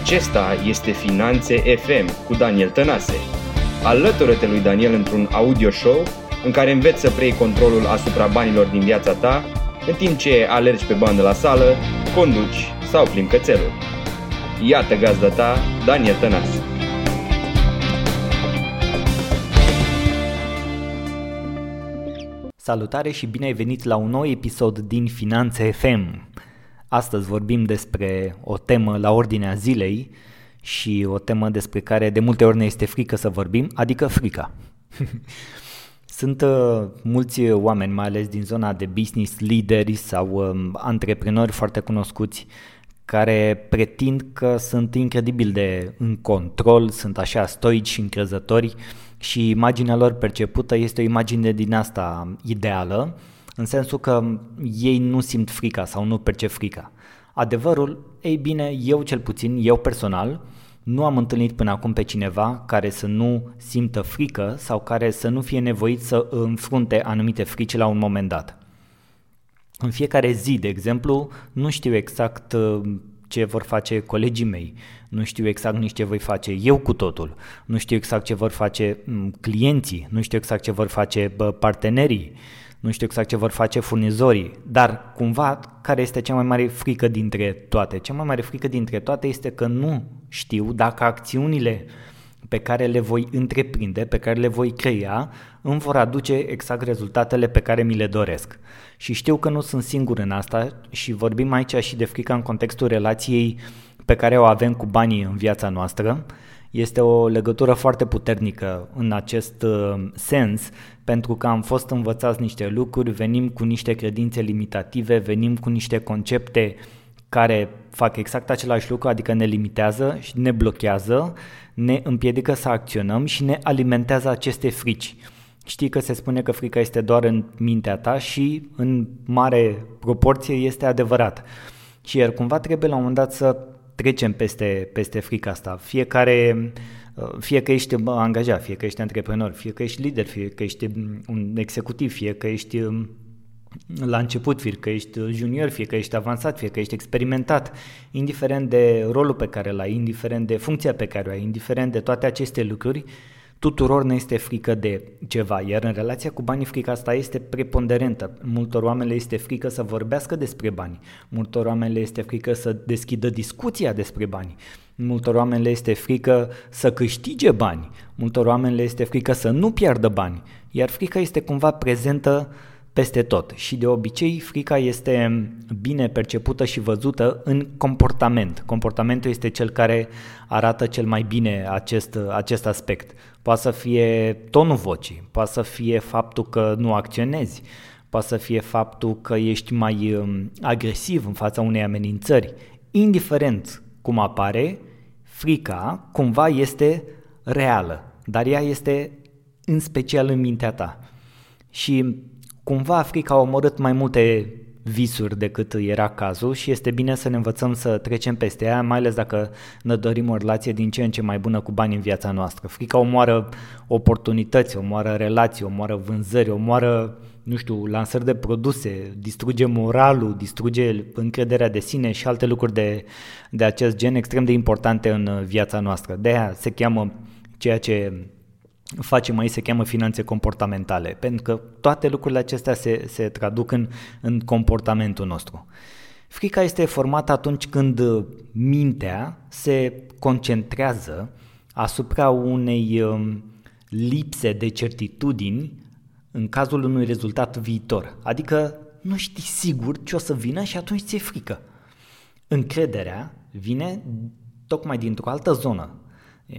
Acesta este Finanțe FM cu Daniel Tănase. Alătură-te lui Daniel într-un audio show în care înveți să preiei controlul asupra banilor din viața ta, în timp ce alergi pe bandă la sală, conduci sau plimbi cățelul. Iată gazda ta, Daniel Tănase. Salutare și bine ai venit la un nou episod din Finanțe FM. Astăzi vorbim despre o temă la ordinea zilei și o temă despre care de multe ori ne este frică să vorbim, adică frica. Sunt uh, mulți oameni, mai ales din zona de business leaderi sau uh, antreprenori foarte cunoscuți, care pretind că sunt incredibil de în control, sunt așa stoici și încrezători și imaginea lor percepută este o imagine din asta ideală, în sensul că ei nu simt frica sau nu percep frica. Adevărul, ei bine, eu cel puțin, eu personal, nu am întâlnit până acum pe cineva care să nu simtă frică sau care să nu fie nevoit să înfrunte anumite frici la un moment dat. În fiecare zi, de exemplu, nu știu exact uh, ce vor face colegii mei, nu știu exact nici ce voi face eu cu totul, nu știu exact ce vor face mm, clienții, nu știu exact ce vor face partenerii, nu știu exact ce vor face furnizorii, dar cumva care este cea mai mare frică dintre toate? Cea mai mare frică dintre toate este că nu știu dacă acțiunile pe care le voi întreprinde, pe care le voi crea, îmi vor aduce exact rezultatele pe care mi le doresc. Și știu că nu sunt singur în asta și vorbim aici și de frica în contextul relației pe care o avem cu banii în viața noastră. Este o legătură foarte puternică în acest uh, sens, pentru că am fost învățați niște lucruri, venim cu niște credințe limitative, venim cu niște concepte care fac exact același lucru, adică ne limitează și ne blochează, ne împiedică să acționăm și ne alimentează aceste frici. Știi că se spune că frica este doar în mintea ta și în mare proporție este adevărat. Și iar cumva trebuie la un moment dat să trecem peste, peste frica asta. Fiecare, fie că ești angajat, fie că ești antreprenor, fie că ești lider, fie că ești un executiv, fie că ești la început, fie că ești junior, fie că ești avansat, fie că ești experimentat, indiferent de rolul pe care îl ai, indiferent de funcția pe care o ai, indiferent de toate aceste lucruri, tuturor ne este frică de ceva, iar în relația cu banii frica asta este preponderentă. Multor oameni le este frică să vorbească despre bani, multor oameni le este frică să deschidă discuția despre bani, multor oameni le este frică să câștige bani, multor oameni le este frică să nu piardă bani, iar frica este cumva prezentă peste tot și de obicei frica este bine percepută și văzută în comportament. Comportamentul este cel care arată cel mai bine acest, acest aspect. Poate să fie tonul vocii, poate să fie faptul că nu acționezi, poate să fie faptul că ești mai um, agresiv în fața unei amenințări. Indiferent cum apare, frica cumva este reală, dar ea este în special în mintea ta. Și cumva frica a omorât mai multe visuri decât era cazul și este bine să ne învățăm să trecem peste ea, mai ales dacă ne dorim o relație din ce în ce mai bună cu bani în viața noastră. Frica omoară oportunități, omoară relații, omoară vânzări, omoară, nu știu, lansări de produse, distruge moralul, distruge încrederea de sine și alte lucruri de, de acest gen extrem de importante în viața noastră. De aia se cheamă ceea ce facem aici se cheamă finanțe comportamentale, pentru că toate lucrurile acestea se, se traduc în, în comportamentul nostru. Frica este formată atunci când mintea se concentrează asupra unei um, lipse de certitudini în cazul unui rezultat viitor. Adică nu știi sigur ce o să vină și atunci ți-e frică. Încrederea vine tocmai dintr-o altă zonă,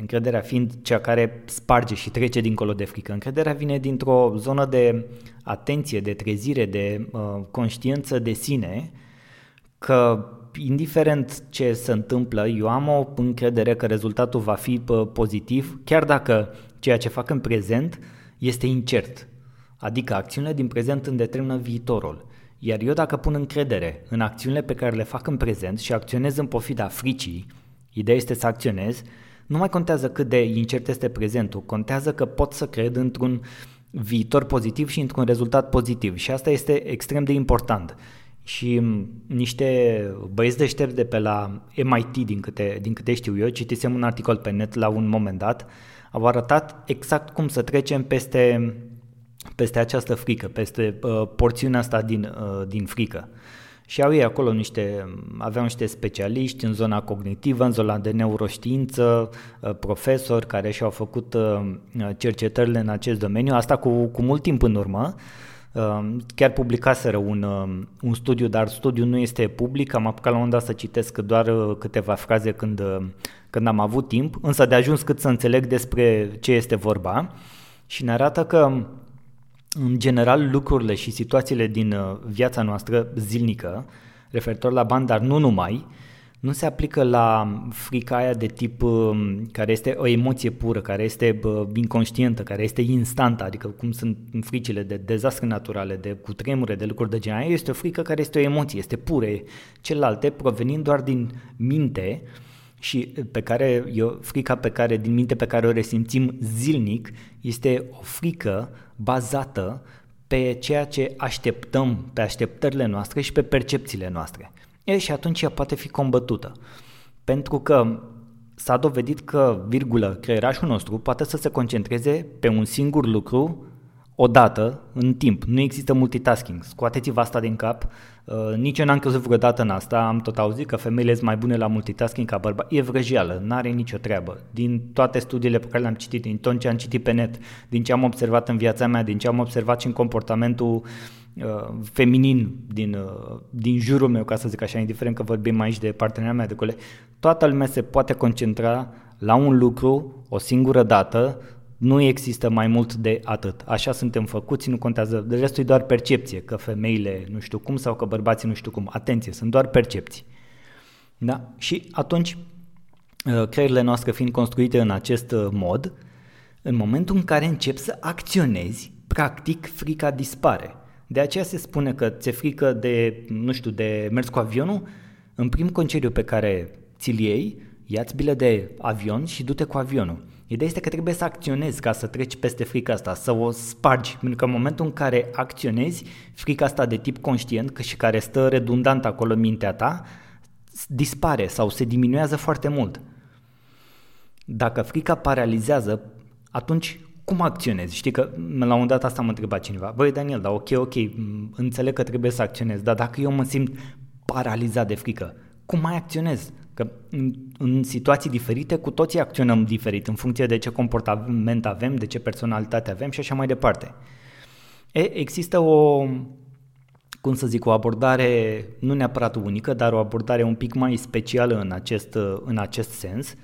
Încrederea fiind cea care sparge și trece dincolo de frică. Încrederea vine dintr-o zonă de atenție, de trezire, de uh, conștiință de sine, că indiferent ce se întâmplă, eu am o încredere că rezultatul va fi uh, pozitiv, chiar dacă ceea ce fac în prezent este incert. Adică acțiunile din prezent îmi determină viitorul. Iar eu dacă pun încredere în acțiunile pe care le fac în prezent și acționez în pofida fricii, ideea este să acționez, nu mai contează cât de incert este prezentul, contează că pot să cred într-un viitor pozitiv și într-un rezultat pozitiv și asta este extrem de important. și niște băieți deștepți de pe la MIT, din câte, din câte știu eu, citisem un articol pe net la un moment dat, au arătat exact cum să trecem peste, peste această frică, peste uh, porțiunea asta din, uh, din frică. Și au ei acolo niște, aveau niște specialiști în zona cognitivă, în zona de neuroștiință, uh, profesori care și-au făcut uh, cercetările în acest domeniu, asta cu, cu mult timp în urmă, uh, Chiar publicaseră un, un studiu, dar studiul nu este public, am apucat la un dat să citesc doar câteva fraze când, când am avut timp, însă de ajuns cât să înțeleg despre ce este vorba. Și ne arată că în general lucrurile și situațiile din uh, viața noastră zilnică, referitor la bani, dar nu numai, nu se aplică la frica aia de tip um, care este o emoție pură, care este inconștientă, care este instantă, adică cum sunt fricile de dezastre naturale, de cutremure, de lucruri de genul este o frică care este o emoție, este pure. Celelalte provenind doar din minte, și pe care, eu, frica pe care, din minte pe care o resimțim zilnic este o frică bazată pe ceea ce așteptăm, pe așteptările noastre și pe percepțiile noastre. E, și atunci ea poate fi combătută. Pentru că s-a dovedit că, virgulă, creierașul nostru poate să se concentreze pe un singur lucru odată, în timp. Nu există multitasking. Scoateți-vă asta din cap. Uh, nici eu n-am crezut vreodată în asta. Am tot auzit că femeile sunt mai bune la multitasking ca bărbați. E vrăjeală, n-are nicio treabă. Din toate studiile pe care le-am citit, din tot ce am citit pe net, din ce am observat în viața mea, din ce am observat și în comportamentul uh, feminin din, uh, din jurul meu, ca să zic așa, indiferent că vorbim aici de parteneria mea de cole, toată lumea se poate concentra la un lucru o singură dată, nu există mai mult de atât. Așa suntem făcuți, nu contează. De restul e doar percepție, că femeile nu știu cum sau că bărbații nu știu cum. Atenție, sunt doar percepții. Da? Și atunci, uh, creierile noastre fiind construite în acest uh, mod, în momentul în care începi să acționezi, practic frica dispare. De aceea se spune că ți-e frică de, nu știu, de mers cu avionul, în prim concediu pe care ți-l iei, ia-ți bile de avion și du-te cu avionul. Ideea este că trebuie să acționezi ca să treci peste frica asta, să o spargi, pentru că în momentul în care acționezi, frica asta de tip conștient că și care stă redundant acolo în mintea ta, dispare sau se diminuează foarte mult. Dacă frica paralizează, atunci cum acționezi? Știi că la un dat asta m-a întrebat cineva. Băi, Daniel, da, ok, ok, înțeleg că trebuie să acționez, dar dacă eu mă simt paralizat de frică, cum mai acționez? Că în, în situații diferite cu toții acționăm diferit în funcție de ce comportament avem, de ce personalitate avem și așa mai departe. E, există o, cum să zic, o abordare nu neapărat unică, dar o abordare un pic mai specială în acest, în acest sens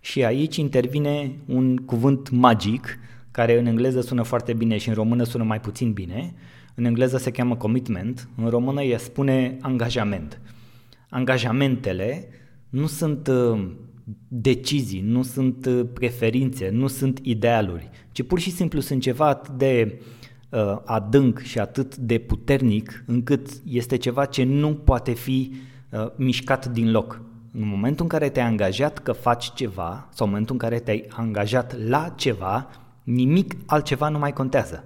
și aici intervine un cuvânt magic care în engleză sună foarte bine și în română sună mai puțin bine. În engleză se cheamă commitment, în română e spune angajament. Angajamentele nu sunt uh, decizii, nu sunt uh, preferințe, nu sunt idealuri, ci pur și simplu sunt ceva atât de uh, adânc și atât de puternic încât este ceva ce nu poate fi uh, mișcat din loc. În momentul în care te-ai angajat că faci ceva sau în momentul în care te-ai angajat la ceva, nimic altceva nu mai contează.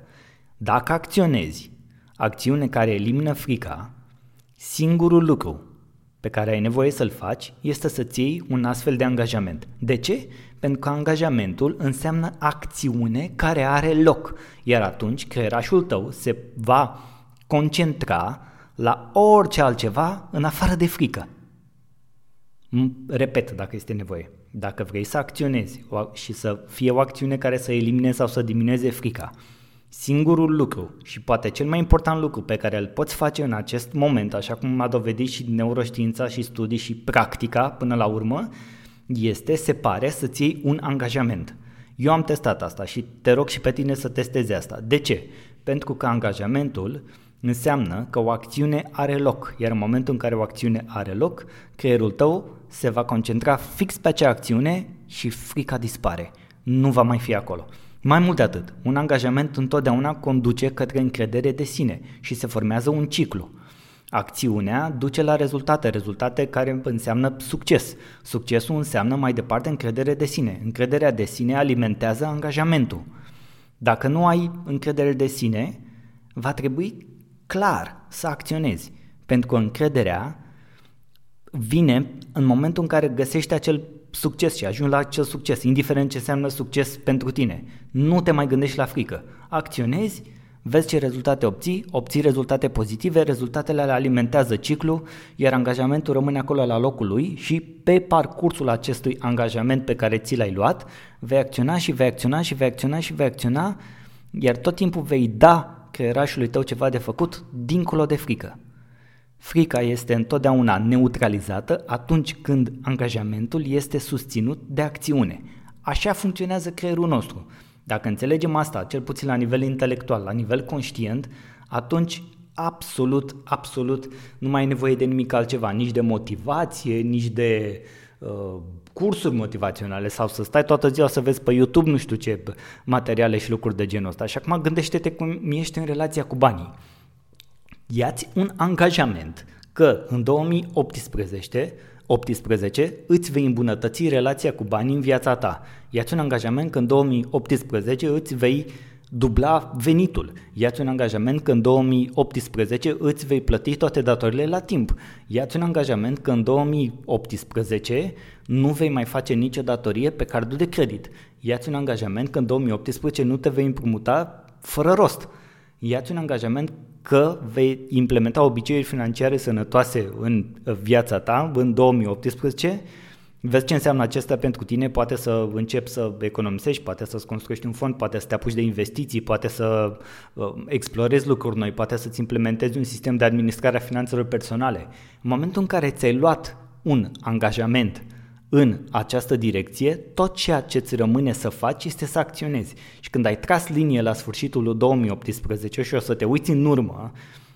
Dacă acționezi, acțiune care elimină frica, singurul lucru pe care ai nevoie să-l faci este să-ți iei un astfel de angajament. De ce? Pentru că angajamentul înseamnă acțiune care are loc, iar atunci creierașul tău se va concentra la orice altceva în afară de frică. Repet dacă este nevoie. Dacă vrei să acționezi și să fie o acțiune care să elimine sau să diminueze frica, Singurul lucru și poate cel mai important lucru pe care îl poți face în acest moment, așa cum a dovedit și neuroștiința și studii și practica până la urmă, este, se pare, să-ți iei un angajament. Eu am testat asta și te rog și pe tine să testezi asta. De ce? Pentru că angajamentul înseamnă că o acțiune are loc, iar în momentul în care o acțiune are loc, creierul tău se va concentra fix pe acea acțiune și frica dispare. Nu va mai fi acolo. Mai mult de atât, un angajament întotdeauna conduce către încredere de sine și se formează un ciclu. Acțiunea duce la rezultate, rezultate care înseamnă succes. Succesul înseamnă mai departe încredere de sine. Încrederea de sine alimentează angajamentul. Dacă nu ai încredere de sine, va trebui clar să acționezi. Pentru că încrederea vine în momentul în care găsești acel succes și ajungi la acel succes, indiferent ce înseamnă succes pentru tine. Nu te mai gândești la frică. Acționezi, vezi ce rezultate obții, obții rezultate pozitive, rezultatele le alimentează ciclu, iar angajamentul rămâne acolo la locul lui și pe parcursul acestui angajament pe care ți l-ai luat, vei acționa și vei acționa și vei acționa și vei acționa, iar tot timpul vei da creierașului tău ceva de făcut dincolo de frică. Frica este întotdeauna neutralizată atunci când angajamentul este susținut de acțiune. Așa funcționează creierul nostru. Dacă înțelegem asta, cel puțin la nivel intelectual, la nivel conștient, atunci absolut, absolut nu mai ai nevoie de nimic altceva, nici de motivație, nici de uh, cursuri motivaționale sau să stai toată ziua să vezi pe YouTube nu știu ce materiale și lucruri de genul ăsta. Și acum gândește-te cum ești în relația cu banii Iați un angajament că în 2018 18 îți vei îmbunătăți relația cu banii în viața ta. Iați un angajament că în 2018 îți vei dubla venitul. Iați un angajament că în 2018 îți vei plăti toate datorile la timp. Iați un angajament că în 2018 nu vei mai face nicio datorie pe cardul de credit. Iați un angajament că în 2018 nu te vei împrumuta fără rost. Iați un angajament că vei implementa obiceiuri financiare sănătoase în viața ta în 2018, vezi ce înseamnă acesta pentru tine, poate să începi să economisești, poate să-ți construiești un fond, poate să te apuci de investiții, poate să uh, explorezi lucruri noi, poate să-ți implementezi un sistem de administrare a finanțelor personale. În momentul în care ți-ai luat un angajament în această direcție, tot ceea ce îți rămâne să faci este să acționezi. Și când ai tras linie la sfârșitul lui 2018 și o să te uiți în urmă,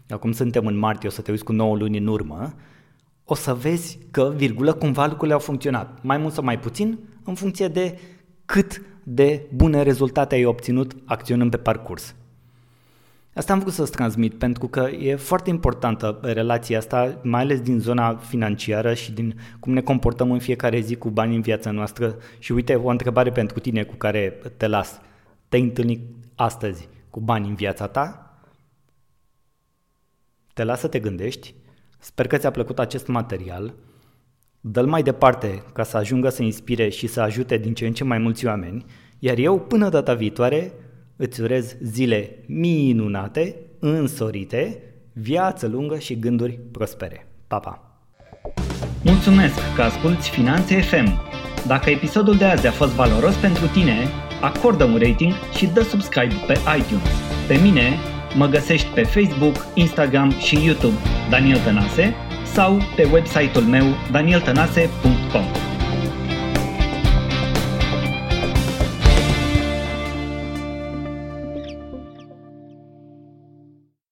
acum suntem în martie, o să te uiți cu 9 luni în urmă, o să vezi că, virgulă, cumva lucrurile au funcționat. Mai mult sau mai puțin, în funcție de cât de bune rezultate ai obținut acționând pe parcurs. Asta am vrut să-ți transmit pentru că e foarte importantă relația asta, mai ales din zona financiară și din cum ne comportăm în fiecare zi cu bani în viața noastră. Și uite, o întrebare pentru tine cu care te las. Te-ai întâlnit astăzi cu bani în viața ta? Te las să te gândești. Sper că ți-a plăcut acest material. Dă-l mai departe ca să ajungă să inspire și să ajute din ce în ce mai mulți oameni. Iar eu, până data viitoare, Îți urez zile minunate, însorite, viață lungă și gânduri prospere. Pa, pa! Mulțumesc că asculti Finanțe FM! Dacă episodul de azi a fost valoros pentru tine, acordă un rating și dă subscribe pe iTunes. Pe mine mă găsești pe Facebook, Instagram și YouTube Daniel Tănase sau pe website-ul meu danieltănase.ro